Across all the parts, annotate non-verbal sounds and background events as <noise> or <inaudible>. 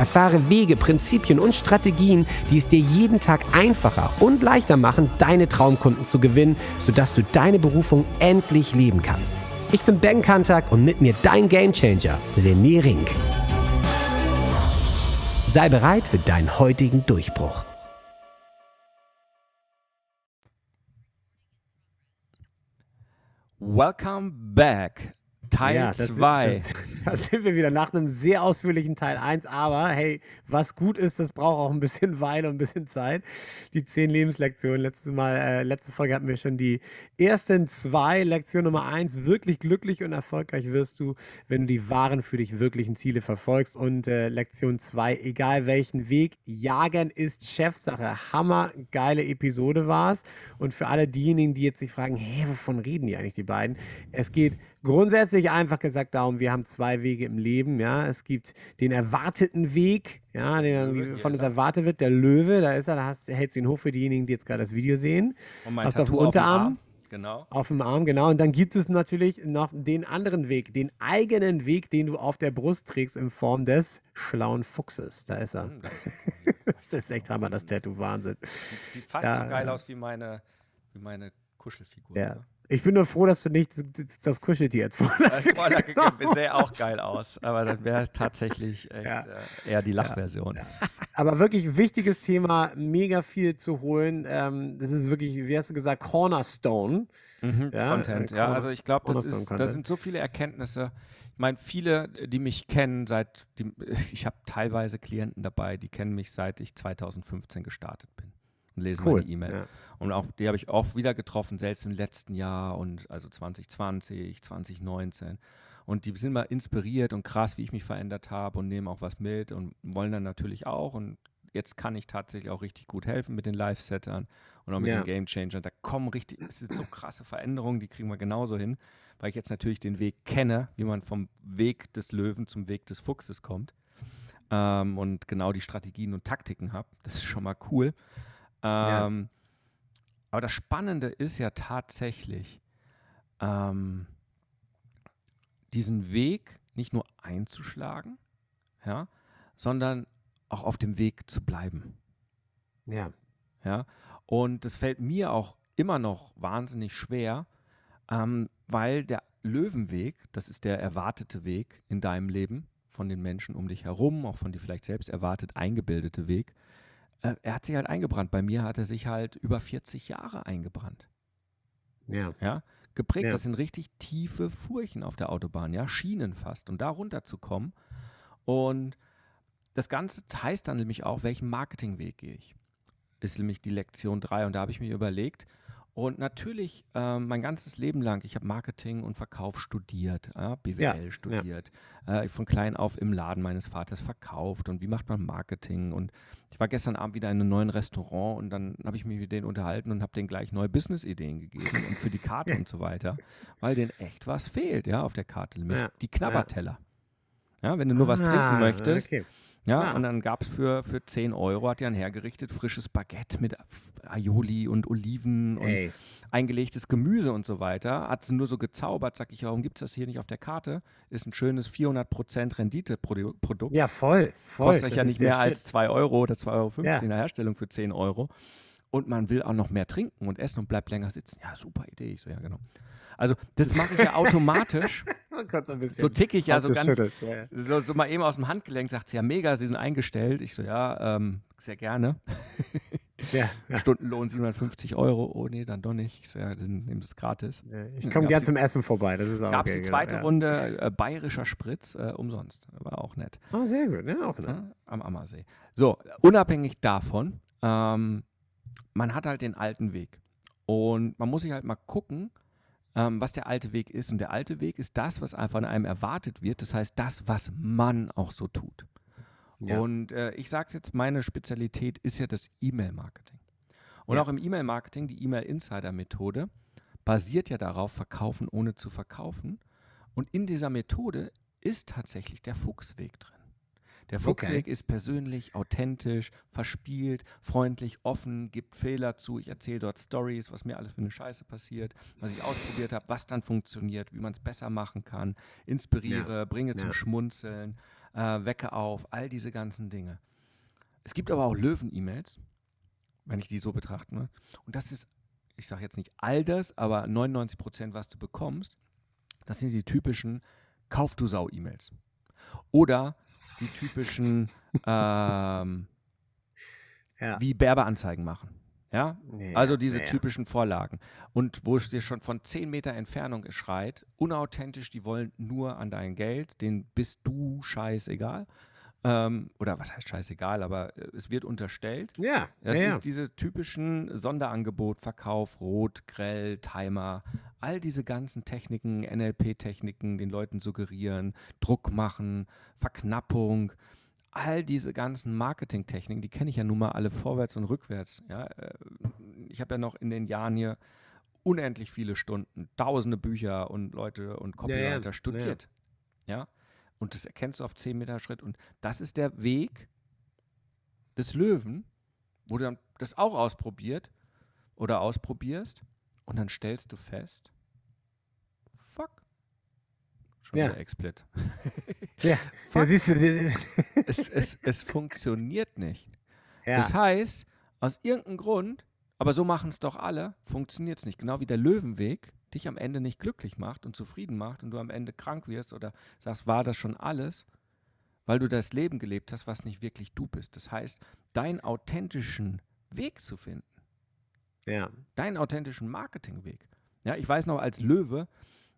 Erfahre Wege, Prinzipien und Strategien, die es dir jeden Tag einfacher und leichter machen, deine Traumkunden zu gewinnen, sodass du deine Berufung endlich leben kannst. Ich bin Ben Kantak und mit mir dein Gamechanger, René Rink. Sei bereit für deinen heutigen Durchbruch. Welcome back. Teil 2. <laughs> da sind wir wieder nach einem sehr ausführlichen Teil 1. Aber hey, was gut ist, das braucht auch ein bisschen Weile und ein bisschen Zeit. Die zehn Lebenslektionen. Letztes Mal, äh, letzte Folge hatten wir schon die ersten zwei. Lektion Nummer 1. Wirklich glücklich und erfolgreich wirst du, wenn du die wahren für dich wirklichen Ziele verfolgst. Und äh, Lektion 2, egal welchen Weg, jagen ist Chefsache. Hammer, geile Episode war es. Und für alle diejenigen, die jetzt sich fragen, hä, wovon reden die eigentlich, die beiden? Es geht grundsätzlich einfach gesagt darum, wir haben zwei Wege im Leben. Ja, es gibt den erwarteten Weg, ja, der von uns erwartet wird, der Löwe. Da ist er, da hast, hältst du ihn hoch für diejenigen, die jetzt gerade das Video sehen. Und mein hast Tattoo auf dem Unterarm. Genau. Auf dem Arm, genau. Und dann gibt es natürlich noch den anderen Weg, den eigenen Weg, den du auf der Brust trägst in Form des schlauen Fuchses. Da ist er. Hm, das ist <laughs> echt Hammer, das Tattoo. Wahnsinn. Sieht, sieht fast ja, so geil aus wie meine, wie meine Kuschelfigur. Ja. Ne? Ich bin nur froh, dass du nicht das Kuscheltier jetzt vorlagst. Vorlage sähe auch geil aus, aber dann wäre tatsächlich echt, ja. äh, eher die Lachversion. Ja. Aber wirklich wichtiges Thema, mega viel zu holen. Ähm, das ist wirklich, wie hast du gesagt, Cornerstone. Mhm, ja, Content, äh, ja. Also ich glaube, das, das sind so viele Erkenntnisse. Ich meine, viele, die mich kennen, seit die, <laughs> ich habe teilweise Klienten dabei, die kennen mich seit ich 2015 gestartet bin und lesen cool. meine E-Mail. Ja. Und auch die habe ich auch wieder getroffen, selbst im letzten Jahr und also 2020, 2019. Und die sind mal inspiriert und krass, wie ich mich verändert habe und nehmen auch was mit und wollen dann natürlich auch. Und jetzt kann ich tatsächlich auch richtig gut helfen mit den Live-Settern und auch mit ja. den Game Changern. Da kommen richtig, es sind so krasse Veränderungen, die kriegen wir genauso hin, weil ich jetzt natürlich den Weg kenne, wie man vom Weg des Löwen zum Weg des Fuchses kommt. Ähm, und genau die Strategien und Taktiken habe. Das ist schon mal cool. Ähm, ja. Aber das Spannende ist ja tatsächlich, ähm, diesen Weg nicht nur einzuschlagen, ja, sondern auch auf dem Weg zu bleiben. Ja. Ja. Und das fällt mir auch immer noch wahnsinnig schwer, ähm, weil der Löwenweg, das ist der erwartete Weg in deinem Leben von den Menschen um dich herum, auch von dir vielleicht selbst erwartet eingebildete Weg, äh, er hat sich halt eingebrannt. Bei mir hat er sich halt über 40 Jahre eingebrannt. Ja. Ja. Geprägt, ja. das sind richtig tiefe Furchen auf der Autobahn, ja, Schienen fast. Und da runterzukommen. Und das Ganze heißt dann nämlich auch, welchen Marketingweg gehe ich. Ist nämlich die Lektion 3. Und da habe ich mir überlegt, und natürlich äh, mein ganzes Leben lang, ich habe Marketing und Verkauf studiert, äh, BWL ja, studiert, ja. Äh, von klein auf im Laden meines Vaters verkauft und wie macht man Marketing. Und ich war gestern Abend wieder in einem neuen Restaurant und dann habe ich mich mit denen unterhalten und habe denen gleich neue Business-Ideen gegeben und für die Karte <laughs> und so weiter, weil denen echt was fehlt, ja, auf der Karte, nämlich ja, die Knabberteller. Ja, wenn du nur was ah, trinken möchtest, okay. Ja, ja, und dann gab es für, für 10 Euro, hat er hergerichtet, frisches Baguette mit Aioli und Oliven Ey. und eingelegtes Gemüse und so weiter. Hat sie nur so gezaubert, sag ich, warum gibt es das hier nicht auf der Karte? Ist ein schönes 400% Rendite-Produkt. Ja, voll, voll. Kostet euch ja nicht mehr als 2 Euro oder 2,50 Euro ja. in der Herstellung für 10 Euro. Und man will auch noch mehr trinken und essen und bleibt länger sitzen. Ja, super Idee. Ich so, ja, genau. Also das mache ich ja automatisch. <laughs> so ticke ich ja so ganz. Ja. So, so, mal eben aus dem Handgelenk sagt sie ja mega, sie sind eingestellt. Ich so, ja, ähm, sehr gerne. <laughs> Ja, ja. Stundenlohn 750 Euro. Oh nee, dann doch nicht. Ich so, ja, dann nehmen Sie es gratis. Ja, ich komme gerne zum Essen vorbei. Das ist auch Gab es okay, die zweite genau, Runde äh, bayerischer Spritz äh, umsonst. War auch nett. Oh, sehr gut. Ja, auch nett. am Ammersee. So, unabhängig davon, ähm, man hat halt den alten Weg. Und man muss sich halt mal gucken, ähm, was der alte Weg ist. Und der alte Weg ist das, was von einem erwartet wird. Das heißt, das, was man auch so tut. Ja. Und äh, ich sage es jetzt, meine Spezialität ist ja das E-Mail-Marketing. Und ja. auch im E-Mail-Marketing, die E-Mail-Insider-Methode, basiert ja darauf, verkaufen ohne zu verkaufen. Und in dieser Methode ist tatsächlich der Fuchsweg drin. Der Fuchsweg okay. ist persönlich, authentisch, verspielt, freundlich, offen, gibt Fehler zu. Ich erzähle dort Stories, was mir alles für eine Scheiße passiert, was ich ausprobiert habe, was dann funktioniert, wie man es besser machen kann, inspiriere, ja. bringe ja. zum Schmunzeln, äh, wecke auf, all diese ganzen Dinge. Es gibt aber auch Löwen-E-Mails, wenn ich die so betrachte. Ne? Und das ist, ich sage jetzt nicht all das, aber 99 Prozent, was du bekommst, das sind die typischen Kauf du Sau-E-Mails. Oder die typischen, <laughs> ähm, ja. wie Werbeanzeigen machen. Ja, nee, also diese nee. typischen Vorlagen. Und wo es dir schon von 10 Meter Entfernung schreit, unauthentisch, die wollen nur an dein Geld, den bist du scheißegal. Ähm, oder was heißt scheißegal, aber äh, es wird unterstellt. Ja. Das ja, ist ja. diese typischen Sonderangebot, Verkauf, Rot, Grell, Timer, all diese ganzen Techniken, NLP-Techniken, den Leuten suggerieren, Druck machen, Verknappung, all diese ganzen Marketing-Techniken, die kenne ich ja nun mal alle vorwärts und rückwärts. Ja? Äh, ich habe ja noch in den Jahren hier unendlich viele Stunden, tausende Bücher und Leute und Copywriter ja, studiert. ja? Und das erkennst du auf 10 Meter Schritt. Und das ist der Weg des Löwen, wo du dann das auch ausprobiert oder ausprobierst und dann stellst du fest, fuck, schon ja. wieder Explit. <laughs> ja, <laughs> fuck, ja siehst du. <laughs> es, es, es funktioniert nicht. Ja. Das heißt, aus irgendeinem Grund, aber so machen es doch alle, funktioniert es nicht. Genau wie der Löwenweg dich am Ende nicht glücklich macht und zufrieden macht und du am Ende krank wirst oder sagst, war das schon alles, weil du das Leben gelebt hast, was nicht wirklich du bist. Das heißt, deinen authentischen Weg zu finden. Ja. Deinen authentischen Marketingweg. Ja, ich weiß noch, als Löwe,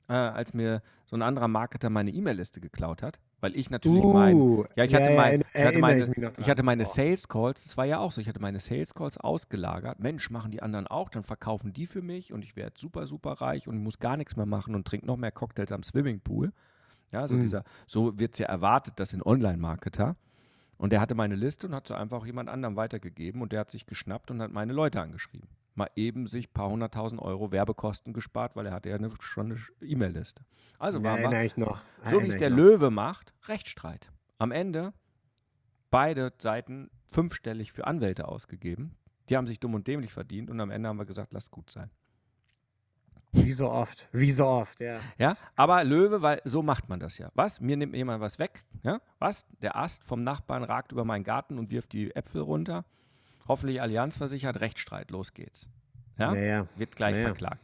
äh, als mir so ein anderer Marketer meine E-Mail-Liste geklaut hat, weil ich natürlich uh, mein, ja, ich hatte, ja, mein, ich hatte meine, ich, ich hatte meine Sales Calls, das war ja auch so, ich hatte meine Sales Calls ausgelagert. Mensch, machen die anderen auch, dann verkaufen die für mich und ich werde super, super reich und muss gar nichts mehr machen und trinke noch mehr Cocktails am Swimmingpool. Ja, so mhm. dieser, so wird es ja erwartet, dass ein Online-Marketer. Und der hatte meine Liste und hat sie einfach jemand anderem weitergegeben und der hat sich geschnappt und hat meine Leute angeschrieben. Mal eben sich ein paar hunderttausend Euro Werbekosten gespart, weil er hatte ja eine, schon eine E-Mail-Liste. Also war mal, ich noch. so wie es der noch. Löwe macht, Rechtsstreit. Am Ende beide Seiten fünfstellig für Anwälte ausgegeben. Die haben sich dumm und dämlich verdient und am Ende haben wir gesagt, lass gut sein. Wie so oft, wie so oft, ja. Ja, aber Löwe, weil so macht man das ja. Was? Mir nimmt jemand was weg, ja? Was? Der Ast vom Nachbarn ragt über meinen Garten und wirft die Äpfel runter. Hoffentlich Allianz versichert, Rechtsstreit, los geht's. Ja? Naja. Wird gleich naja. verklagt.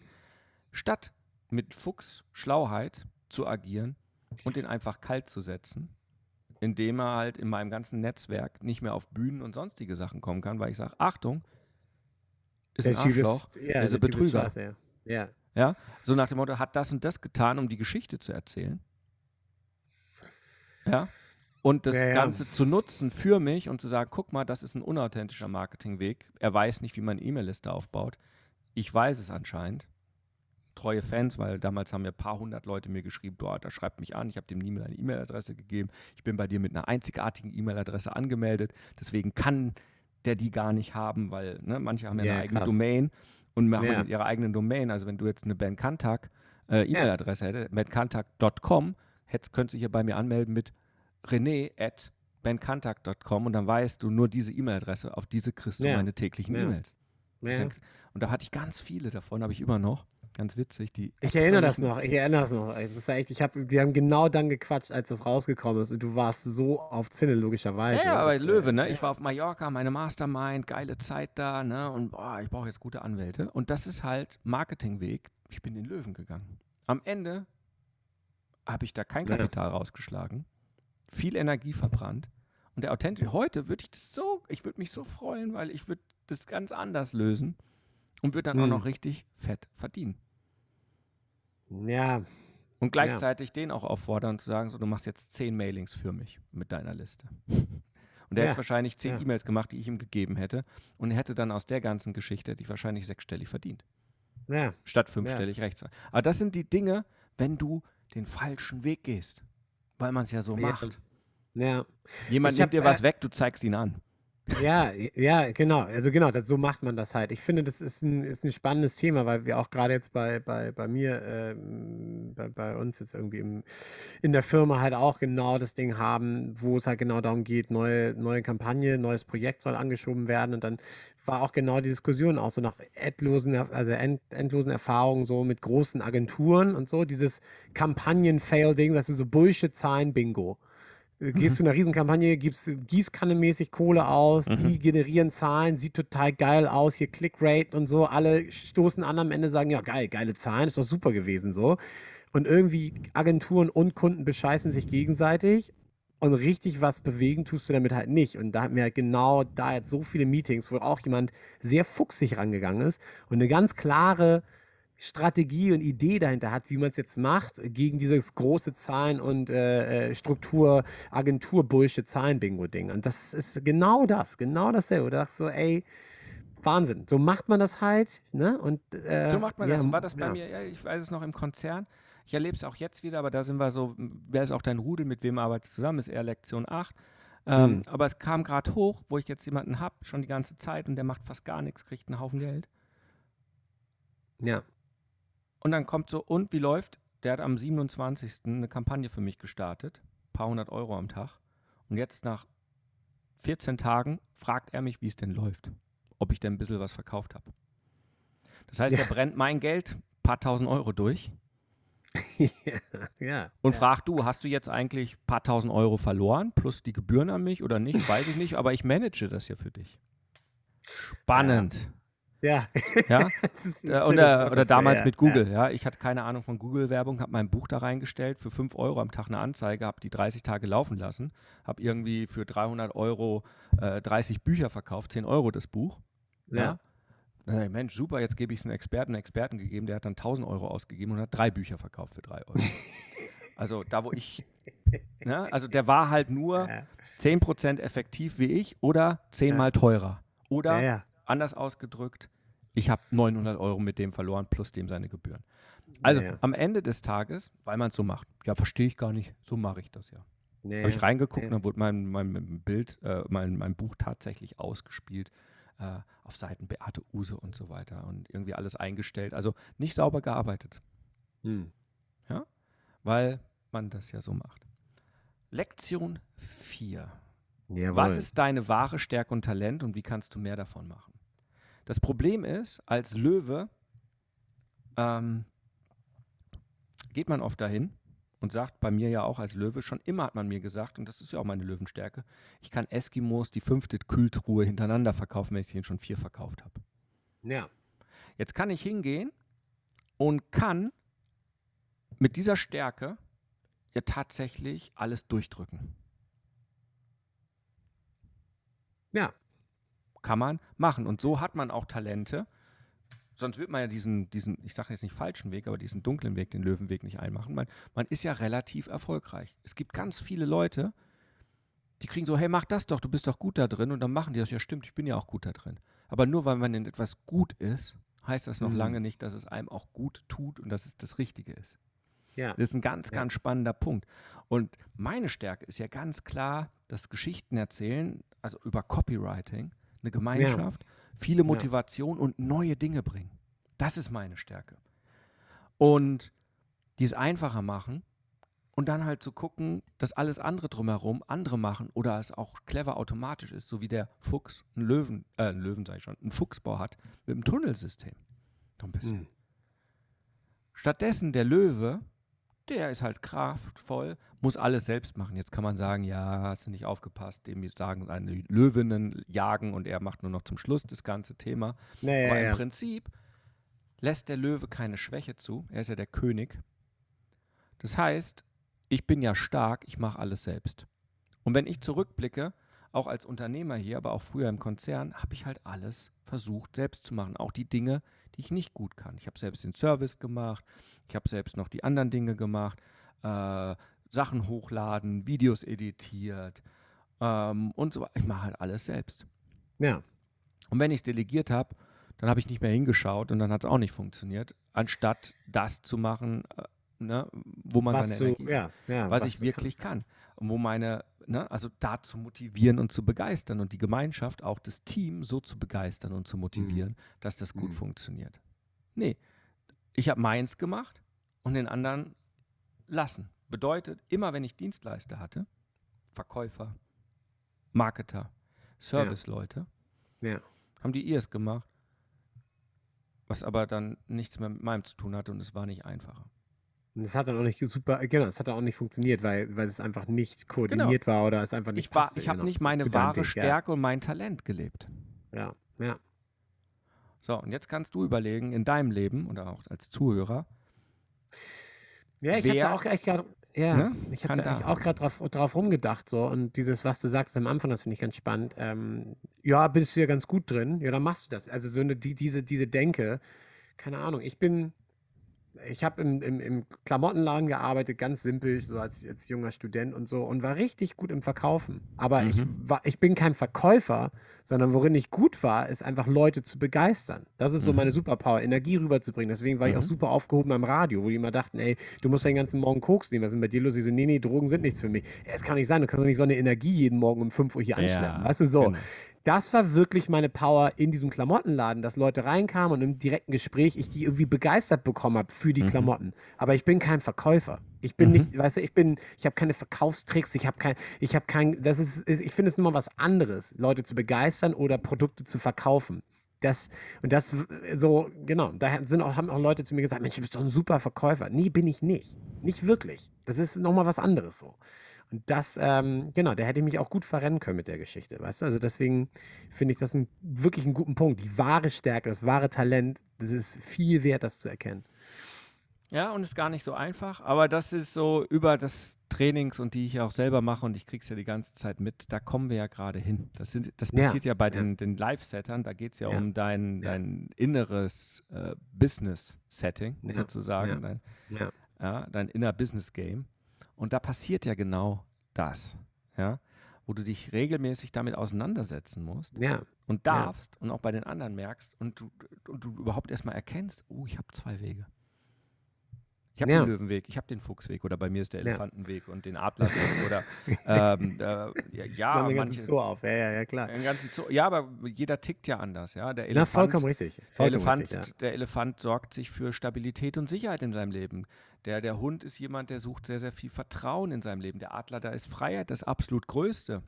Statt mit Fuchs Schlauheit zu agieren und den einfach kalt zu setzen, indem er halt in meinem ganzen Netzwerk nicht mehr auf Bühnen und sonstige Sachen kommen kann, weil ich sage, Achtung, ist der ein Arschloch, ist, ja, ist ein Betrüger. Ist ja. ja. ja, so nach dem Motto, hat das und das getan, um die Geschichte zu erzählen. Ja, und das ja, ja. Ganze zu nutzen für mich und zu sagen, guck mal, das ist ein unauthentischer Marketingweg. Er weiß nicht, wie man eine E-Mail-Liste aufbaut. Ich weiß es anscheinend treue Fans, weil damals haben ja ein paar hundert Leute mir geschrieben, boah, da schreibt mich an, ich habe dem niemand eine E-Mail-Adresse gegeben, ich bin bei dir mit einer einzigartigen E-Mail-Adresse angemeldet, deswegen kann der die gar nicht haben, weil ne, manche haben ja, ja eine eigene krass. Domain und machen ja. mit ihrer eigenen Domain, also wenn du jetzt eine Ben Kantak äh, E-Mail-Adresse hättest, benkantak.com, könntest du hier bei mir anmelden mit rené at benkantak.com und dann weißt du nur diese E-Mail-Adresse, auf diese kriegst du meine täglichen E-Mails. Und da hatte ich ganz viele davon, habe ich immer noch. Ganz witzig. Die ich erinnere das noch, ich erinnere das noch. Das war echt, ich hab, die haben genau dann gequatscht, als das rausgekommen ist und du warst so auf Zinne, logischerweise. Ja, aber Löwe, ne? Ich war auf Mallorca, meine Mastermind, geile Zeit da, ne? Und boah, ich brauche jetzt gute Anwälte. Und das ist halt Marketingweg. Ich bin den Löwen gegangen. Am Ende habe ich da kein Kapital ja. rausgeschlagen, viel Energie verbrannt. Und der Authentisch, heute würde ich das so, ich würde mich so freuen, weil ich würde das ganz anders lösen und würde dann hm. auch noch richtig fett verdienen. Ja. Und gleichzeitig ja. den auch auffordern zu sagen, so, du machst jetzt zehn Mailings für mich mit deiner Liste. Und er ja. hätte wahrscheinlich zehn ja. E-Mails gemacht, die ich ihm gegeben hätte. Und hätte dann aus der ganzen Geschichte die wahrscheinlich sechsstellig verdient. Ja. Statt fünfstellig rechts. Aber das sind die Dinge, wenn du den falschen Weg gehst. Weil man es ja so macht. Ja. Jemand Ich nimmt hab, dir was äh, weg, du zeigst ihn an. Ja, ja, genau. Also genau, das, so macht man das halt. Ich finde, das ist ein, ist ein spannendes Thema, weil wir auch gerade jetzt bei, bei, bei mir, ähm, bei, bei uns jetzt irgendwie im, in der Firma halt auch genau das Ding haben, wo es halt genau darum geht, neue, neue Kampagne, neues Projekt soll angeschoben werden und dann war auch genau die Diskussion auch so nach endlosen, also end, endlosen Erfahrungen so mit großen Agenturen und so, dieses Kampagnen-Fail-Ding, das ist so Bullshit-Zahlen-Bingo. Äh, Gehst du einer Riesenkampagne, gibst Gießkanne-mäßig Kohle aus, die generieren Zahlen, sieht total geil aus, hier Clickrate und so. Alle stoßen an am Ende, sagen, ja geil, geile Zahlen, ist doch super gewesen so. Und irgendwie Agenturen und Kunden bescheißen sich gegenseitig und richtig was bewegen tust du damit halt nicht. Und da hatten wir halt genau da jetzt so viele Meetings, wo auch jemand sehr fuchsig rangegangen ist und eine ganz klare Strategie und Idee dahinter hat, wie man es jetzt macht, gegen dieses große Zahlen- und äh, äh, Struktur, Agentur-Bullshit, Zahlen-Bingo-Ding. Und das ist genau das, genau dasselbe. Du dachtest so, ey, Wahnsinn. So macht man das halt, ne? Und, äh, So macht man ja, das. War das bei ja. mir, ja, ich weiß es noch im Konzern. Ich erlebe es auch jetzt wieder, aber da sind wir so, wer ist auch dein Rudel, mit wem arbeitest du zusammen, ist eher Lektion 8. Ähm, Mhm. Aber es kam gerade hoch, wo ich jetzt jemanden habe, schon die ganze Zeit und der macht fast gar nichts, kriegt einen Haufen Geld. Ja. Und dann kommt so, und wie läuft? Der hat am 27. eine Kampagne für mich gestartet, paar hundert Euro am Tag. Und jetzt nach 14 Tagen fragt er mich, wie es denn läuft. Ob ich denn ein bisschen was verkauft habe. Das heißt, Ja. er brennt mein Geld, paar tausend Euro durch <laughs> ja. und ja. fragt, du, hast du jetzt eigentlich paar tausend Euro verloren, plus die Gebühren an mich oder nicht? Weiß ich nicht, aber ich manage das ja für dich. Spannend. Ja. Ja. <laughs> Ein Äh, Oder, oder damals mit Google, ja. Ich hatte keine Ahnung von Google-Werbung, habe mein Buch da reingestellt, für 5 Euro am Tag eine Anzeige, habe die 30 Tage laufen lassen, habe irgendwie für 300 Euro äh, 30 Bücher verkauft, 10 Euro das Buch. Ja. Ja. Ich, Mensch, super, jetzt gebe ich es einem Experten, einen Experten gegeben, der hat dann 1000 Euro ausgegeben und hat drei Bücher verkauft für 3 Euro. <laughs> also da, wo ich, ne, also der war halt nur Ja. 10% effektiv wie ich oder zehnmal teurer. Oder Ja, ja. anders ausgedrückt, ich habe 900 Euro mit dem verloren plus dem seine Gebühren. Also Ja, ja. am Ende des Tages, weil man es so macht, ja, verstehe ich gar nicht, so mache ich das ja. Ja, Habe ich ja. reingeguckt ja. dann wurde mein, mein Bild, äh, mein, mein Buch tatsächlich ausgespielt äh, auf Seiten Beate Use und so weiter und irgendwie alles eingestellt. Also nicht sauber gearbeitet, Hm. weil man das ja so macht. Lektion 4. Jawohl. Was ist deine wahre Stärke und Talent und wie kannst du mehr davon machen? Das Problem ist, als Löwe ähm, geht man oft dahin und sagt, bei mir ja auch als Löwe, schon immer hat man mir gesagt, und das ist ja auch meine Löwenstärke, ich kann Eskimos die fünfte Kühltruhe hintereinander verkaufen, wenn ich denen schon vier verkauft habe. Ja. Jetzt kann ich hingehen und kann mit dieser Stärke ja tatsächlich alles durchdrücken. Ja. kann man machen. Und so hat man auch Talente. Sonst wird man ja diesen, diesen ich sage jetzt nicht falschen Weg, aber diesen dunklen Weg, den Löwenweg nicht einmachen. Man, man ist ja relativ erfolgreich. Es gibt ganz viele Leute, die kriegen so, hey, mach das doch, du bist doch gut da drin. Und dann machen die das, ja stimmt, ich bin ja auch gut da drin. Aber nur weil man in etwas gut ist, heißt das noch Mhm. lange nicht, dass es einem auch gut tut und dass es das Richtige ist. Ja. Das ist ein ganz, Ja. ganz spannender Punkt. Und meine Stärke ist ja ganz klar das Geschichten erzählen, also über Copywriting, eine Gemeinschaft, viele Motivation und neue Dinge bringen. Das ist meine Stärke. Und die es einfacher machen und dann halt zu gucken, dass alles andere drumherum andere machen oder es auch clever automatisch ist, so wie der Fuchs einen Löwen, äh, einen Löwen sag ich schon, einen Fuchsbau hat mit einem Tunnelsystem. So ein bisschen. Hm. Stattdessen der Löwe, der ist halt kraftvoll, muss alles selbst machen. Jetzt kann man sagen, ja, hast du nicht aufgepasst, dem sagen seine Löwinnen jagen und er macht nur noch zum Schluss das ganze Thema. Nee, Aber ja, im ja. Prinzip lässt der Löwe keine Schwäche zu. Er ist ja der König. Das heißt, ich bin ja stark, ich mache alles selbst. Und wenn ich zurückblicke, auch als Unternehmer hier, aber auch früher im Konzern, habe ich halt alles versucht selbst zu machen. Auch die Dinge, die ich nicht gut kann. Ich habe selbst den Service gemacht, ich habe selbst noch die anderen Dinge gemacht, äh, Sachen hochladen, Videos editiert ähm, und so weiter. Ich mache halt alles selbst. Ja. Und wenn ich es delegiert habe, dann habe ich nicht mehr hingeschaut und dann hat es auch nicht funktioniert, anstatt das zu machen, äh, ne, wo man Was seine du, Energie, ja, ja, was, ich du wirklich kann. Und wo meine ne, also da zu motivieren und zu begeistern und die Gemeinschaft, auch das Team so zu begeistern und zu motivieren, dass das gut Mhm. funktioniert. Nee, ich habe meins gemacht und den anderen lassen. Bedeutet, immer wenn ich Dienstleister hatte, Verkäufer, Marketer, Serviceleute, Ja. haben die ihrs gemacht, was aber dann nichts mehr mit meinem zu tun hatte und es war nicht einfacher. Und das hat dann auch nicht super, genau, das hat dann auch nicht funktioniert, weil, weil es einfach nicht koordiniert war oder es einfach nicht Ich, war, ich habe genau, nicht meine wahre Weg, Stärke und mein Talent gelebt. Ja, ja. ja. So, und jetzt kannst du überlegen, in deinem Leben oder auch als Zuhörer, Ja, ich habe da auch echt gerade, ja, ne, ich habe da auch gerade drauf, drauf rumgedacht so und dieses, was du sagst am Anfang, das finde ich ganz spannend. Ähm, ja, bist du ja ganz gut drin, ja, dann machst du das. Also so eine, die, diese, diese Denke, keine Ahnung, ich bin, ich habe im, im, im Klamottenladen gearbeitet, ganz simpel, so als, als junger Student und so und war richtig gut im Verkaufen. Aber ich, Mhm. war, ich bin kein Verkäufer, sondern worin ich gut war, ist einfach Leute zu begeistern. Das ist so Mhm. meine Superpower, Energie rüberzubringen. Deswegen war ich auch Mhm. super aufgehoben beim Radio, wo die immer dachten, ey, du musst den ganzen Morgen Koks nehmen, was ist denn bei dir los? Ich so, nee, nee, Drogen sind nichts für mich. Ja, es kann nicht sein, du kannst doch nicht so eine Energie jeden Morgen um 5 Uhr hier anschleppen. Weißt du, so. genau. Das war wirklich meine Power in diesem Klamottenladen, dass Leute reinkamen und im direkten Gespräch ich die irgendwie begeistert bekommen habe für die Mhm. Klamotten. Aber ich bin kein Verkäufer. Ich bin Mhm. nicht, weißt du, ich bin, ich habe keine Verkaufstricks, ich habe kein, ich habe kein, das ist, ich finde es immer was anderes, Leute zu begeistern oder Produkte zu verkaufen. Das, und das äh, so, genau, da sind auch, haben auch Leute zu mir gesagt, Mensch, du bist doch ein super Verkäufer. Nee, bin ich nicht. Nicht wirklich. Das ist nochmal was anderes so. Und das, ähm, genau, da hätte ich mich auch gut verrennen können mit der Geschichte, weißt du? Also deswegen finde ich das einen, wirklich einen guten Punkt. Die wahre Stärke, das wahre Talent, das ist viel wert, das zu erkennen. Ja, und ist gar nicht so einfach, aber das ist so über das Trainings und die ich ja auch selber mache und ich krieg's ja die ganze Zeit mit, da kommen wir ja gerade hin. Das, sind, das Ja, passiert ja, bei ja. den, den Live-Settern, da geht es ja, Ja, um dein, ja. dein inneres äh, Business-Setting, Ja, sozusagen, ja. Dein, Ja. ja, dein inner Business-Game. Und da passiert ja genau das, ja, wo du dich regelmäßig damit auseinandersetzen musst Ja, und Ja. darfst und auch bei den anderen merkst und du, und du überhaupt erstmal erkennst, oh, ich habe zwei Wege. Ich habe Ja. den Löwenweg, ich habe den Fuchsweg oder bei mir ist der Ja. Elefantenweg und den Adlerweg oder <laughs> ähm, äh, ja, ja den ganzen Zoo auf. Ja, ja, ja, klar. den ganzen Zoo, ja, aber jeder tickt ja anders, ja. Der Na, Elefant, vollkommen richtig. der Vollkommen Elefant, richtig, ja. der Elefant sorgt sich für Stabilität und Sicherheit in seinem Leben. Der, der Hund ist jemand, der sucht sehr, sehr viel Vertrauen in seinem Leben. Der Adler, da ist Freiheit das absolut Größte.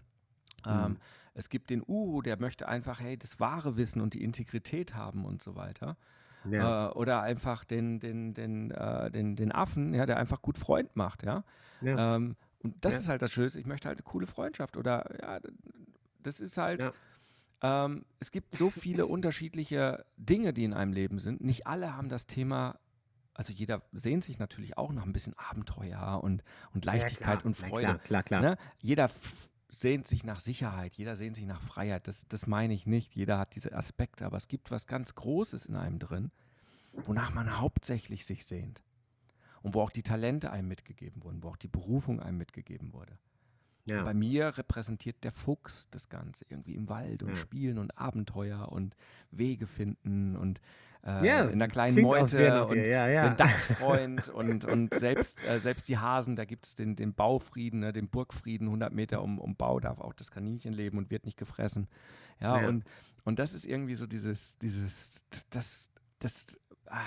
Ähm, Mhm. es gibt den Uhu, der möchte einfach, hey, das wahre Wissen und die Integrität haben und so weiter. Ja, Äh, oder einfach den, den, den, äh, den, den Affen, ja, der einfach gut Freund macht, ja. ja, Ähm, und das Ja. ist halt das Schöne. Ich möchte halt eine coole Freundschaft oder ja, das ist halt. Ja. Ähm, es gibt so viele <laughs> unterschiedliche Dinge, die in einem Leben sind. Nicht alle haben das Thema. Also jeder sehnt sich natürlich auch nach ein bisschen Abenteuer und, und Ja, Leichtigkeit klar. und Freude. Klar, klar, klar. Ne? Jeder sehnt sich nach Sicherheit, jeder sehnt sich nach Freiheit. Das, das meine ich nicht. Jeder hat diese Aspekte, aber es gibt was ganz Großes in einem drin, wonach man hauptsächlich sich sehnt. Und wo auch die Talente einem mitgegeben wurden, wo auch die Berufung einem mitgegeben wurde. Ja. Bei mir repräsentiert der Fuchs das Ganze irgendwie im Wald und Ja. Spielen und Abenteuer und Wege finden und äh, Ja, in der kleinen Meute und den Dachsfreund <laughs> und, und selbst, äh, selbst die Hasen, da gibt es den, den Baufrieden, ne, den Burgfrieden, 100 Meter um, um Bau darf auch das Kaninchen leben und wird nicht gefressen. Ja, Ja. Und, und das ist irgendwie so dieses, dieses, das, das, ah,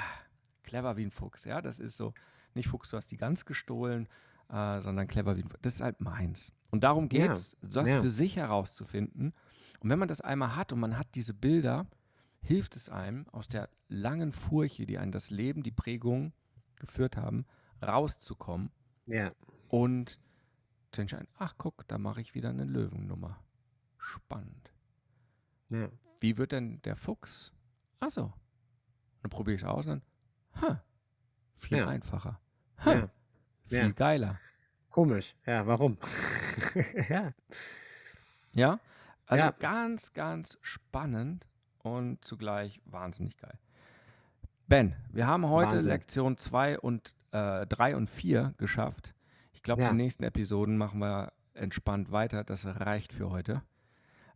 clever wie ein Fuchs, ja, das ist so, nicht Fuchs, du hast die Gans gestohlen, äh, sondern clever wie ein Fuchs. Das ist halt meins. Und darum Ja, geht es, das ja. für sich herauszufinden. Und wenn man das einmal hat und man hat diese Bilder, hilft es einem, aus der langen Furche, die einen das Leben, die Prägung geführt haben, rauszukommen ja. und zu entscheiden, ach guck, da mache ich wieder eine Löwennummer. Spannend. ja. Wie wird denn der Fuchs? Achso. Dann probiere ich es aus und dann, ha, viel Ja. einfacher. Ha, ja. Viel Ja. geiler. Komisch. Ja, warum? <laughs> ja. Ja? Also Ja. ganz, ganz spannend und zugleich wahnsinnig geil. Ben, wir haben heute Wahnsinn. Lektion 2 und 3 und 4 geschafft. Ich glaube, Ja. die nächsten Episoden machen wir entspannt weiter. Das reicht für heute.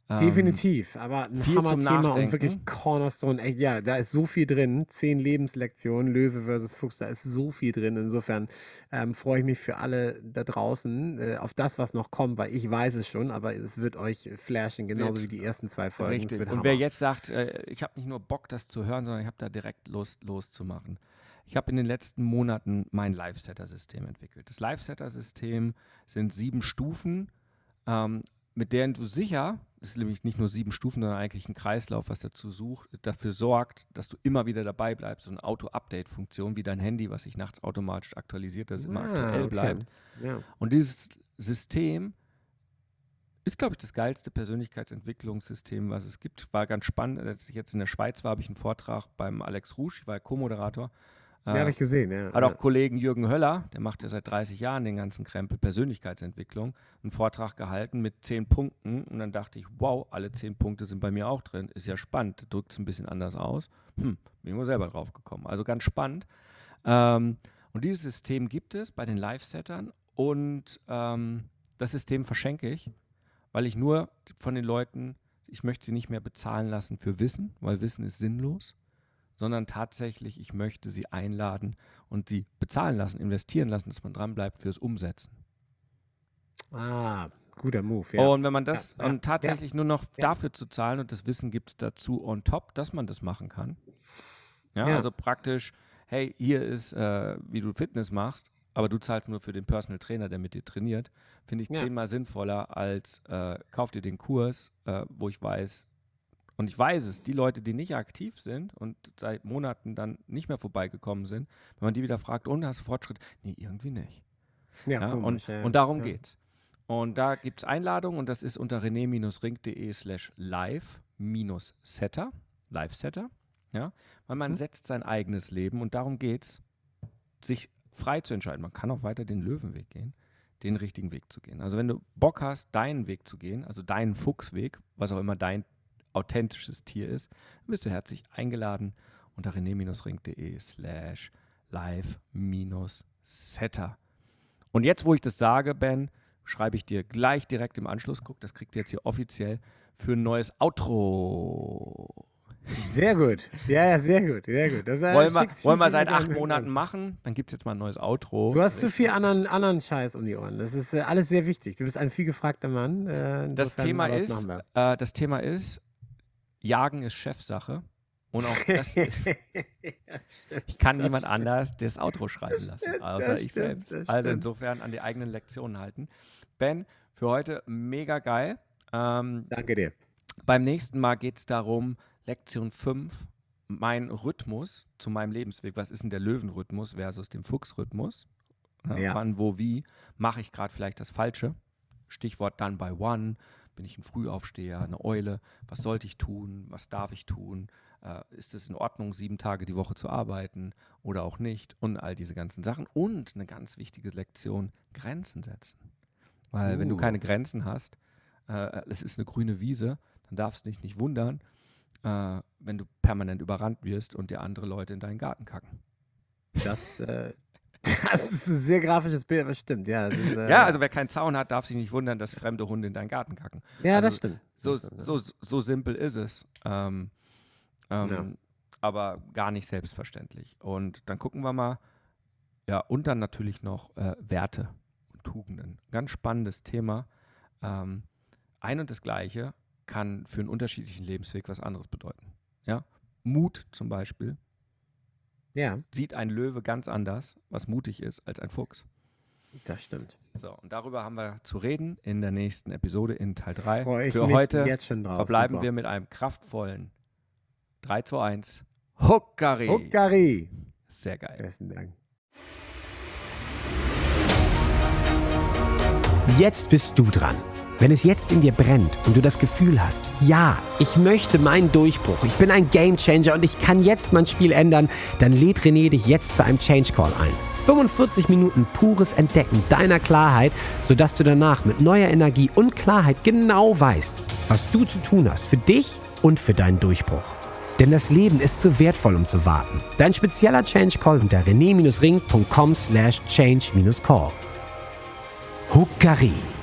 Ähm, Definitiv, aber ein viel zum Hammer-Thema und wirklich Cornerstone. Echt, ja, da ist so viel drin. Zehn Lebenslektionen, Löwe versus Fuchs, da ist so viel drin. Insofern ähm, freue ich mich für alle da draußen äh, auf das, was noch kommt, weil ich weiß es schon, aber es wird euch flashen, genauso wie die ersten zwei Folgen. Richtig. Und wer Hammer. jetzt sagt, äh, ich habe nicht nur Bock, das zu hören, sondern ich habe da direkt Lust, loszumachen. Ich habe in den letzten Monaten mein Live-Setter-System entwickelt. Das Live-Setter-System sind sieben Stufen, ähm, mit denen du sicher, das ist nämlich nicht nur sieben Stufen, sondern eigentlich ein Kreislauf, was dazu sucht, dafür sorgt, dass du immer wieder dabei bleibst. So eine Auto-Update-Funktion wie dein Handy, was sich nachts automatisch aktualisiert, dass es immer Ah, aktuell okay. bleibt. Ja. Und dieses System ist, glaube ich, das geilste Persönlichkeitsentwicklungssystem, was es gibt. War ganz spannend. Als ich jetzt in der Schweiz war, habe ich einen Vortrag beim Alex Rouge, ich war ja Co-Moderator. Ja, Äh, habe ich gesehen, ja. hat ja. auch Kollegen Jürgen Höller, der macht ja seit 30 Jahren den ganzen Krempel Persönlichkeitsentwicklung, einen Vortrag gehalten mit zehn Punkten. Und dann dachte ich, wow, alle zehn Punkte sind bei mir auch drin. Ist ja spannend. Drückt es ein bisschen anders aus. Hm, bin ich nur selber drauf gekommen. Also ganz spannend. Ähm, und dieses System gibt es bei den Live-Settern. Und ähm, das System verschenke ich, weil ich nur von den Leuten, ich möchte sie nicht mehr bezahlen lassen für Wissen, weil Wissen ist sinnlos sondern tatsächlich, ich möchte sie einladen und sie bezahlen lassen, investieren lassen, dass man dranbleibt fürs Umsetzen. Ah, guter Move, ja. Und wenn man das Ja, ja, und tatsächlich nur noch dafür zu zahlen und das Wissen gibt es dazu on top, dass man das machen kann. Ja, also praktisch, hey, hier ist, äh, wie du Fitness machst, aber du zahlst nur für den Personal Trainer, der mit dir trainiert, finde ich zehnmal sinnvoller als äh, kauf dir den Kurs, äh, wo ich weiß, und ich weiß es, die Leute, die nicht aktiv sind und seit Monaten dann nicht mehr vorbeigekommen sind, wenn man die wieder fragt, und hast du Fortschritt? Nee, irgendwie nicht. ja, Ja, und, komisch, ja, und darum ja. geht's. Und da gibt es Einladungen und das ist unter rené-ring.de slash live-setter, live-setter, ja, weil man Mhm. setzt sein eigenes Leben und darum geht's, sich frei zu entscheiden. Man kann auch weiter den Löwenweg gehen, den richtigen Weg zu gehen. Also wenn du Bock hast, deinen Weg zu gehen, also deinen Fuchsweg, was auch immer dein authentisches Tier ist, dann bist du herzlich eingeladen unter rené-ring.de slash live-setter. Und jetzt, wo ich das sage, Ben, schreibe ich dir gleich direkt im Anschluss, guck, das kriegt ihr jetzt hier offiziell für ein neues Outro. Sehr gut. Ja, ja, sehr gut, sehr gut. Das, wollen wir, wollen wir seit acht Monaten machen, dann gibt es jetzt mal ein neues Outro. Du hast zu viel anderen, anderen Scheiß um die Ohren. Das ist äh, alles sehr wichtig. Du bist ein viel gefragter Mann. Äh, das, Thema ist, äh, das Thema ist, Jagen ist Chefsache. Und auch <laughs> das ist, Ja, stimmt. ich kann Das niemand stimmt. anders das Outro schreiben lassen, stimmt, außer das ich stimmt, selbst. das Also insofern an die eigenen Lektionen halten. Ben, für heute mega geil. Ähm, Danke dir. Beim nächsten Mal geht es darum, Lektion 5, mein Rhythmus zu meinem Lebensweg. Was ist denn der Löwenrhythmus versus dem Fuchsrhythmus? Ja. Wann, wo, wie? Mache ich gerade vielleicht das Falsche? Stichwort done by one. Bin ich ein Frühaufsteher, eine Eule? Was sollte ich tun? Was darf ich tun? Äh, ist es in Ordnung, sieben Tage die Woche zu arbeiten oder auch nicht? Und all diese ganzen Sachen. Und eine ganz wichtige Lektion, Grenzen setzen. Weil wenn du Uh. keine Grenzen hast, äh, es ist eine grüne Wiese, dann darfst du dich nicht wundern, äh, wenn du permanent überrannt wirst und dir andere Leute in deinen Garten kacken. Das, äh, das ist ein sehr grafisches Bild, aber stimmt. Ja, ist, äh, Ja, also wer keinen Zaun hat, darf sich nicht wundern, dass fremde Hunde in deinen Garten kacken. ja das also stimmt. So, Das stimmt, ja. so, so simpel ist es. Ähm, ähm, Ja. Aber gar nicht selbstverständlich. Und dann gucken wir mal. Ja, und dann natürlich noch äh, Werte und Tugenden. Ganz spannendes Thema. Ähm, ein und das Gleiche kann für einen unterschiedlichen Lebensweg was anderes bedeuten. Ja? Mut zum Beispiel Ja, sieht ein Löwe ganz anders, was mutig ist, als ein Fuchs. das stimmt. So, und darüber haben wir zu reden in der nächsten Episode in Teil 3. Freue ich Für mich heute jetzt schon drauf. verbleiben Super. wir mit einem kraftvollen 3 zu 1. Huckari. Huckari. Sehr geil. Besten Dank. Jetzt bist du dran. Wenn es jetzt in dir brennt und du das Gefühl hast, ja, ich möchte meinen Durchbruch, ich bin ein Gamechanger und ich kann jetzt mein Spiel ändern, dann lädt René dich jetzt zu einem Change Call ein. 45 Minuten pures Entdecken deiner Klarheit, sodass du danach mit neuer Energie und Klarheit genau weißt, was du zu tun hast für dich und für deinen Durchbruch. Denn das Leben ist zu wertvoll, um zu warten. Dein spezieller Change Call unter rené-ring.com slash change-call. Huckari.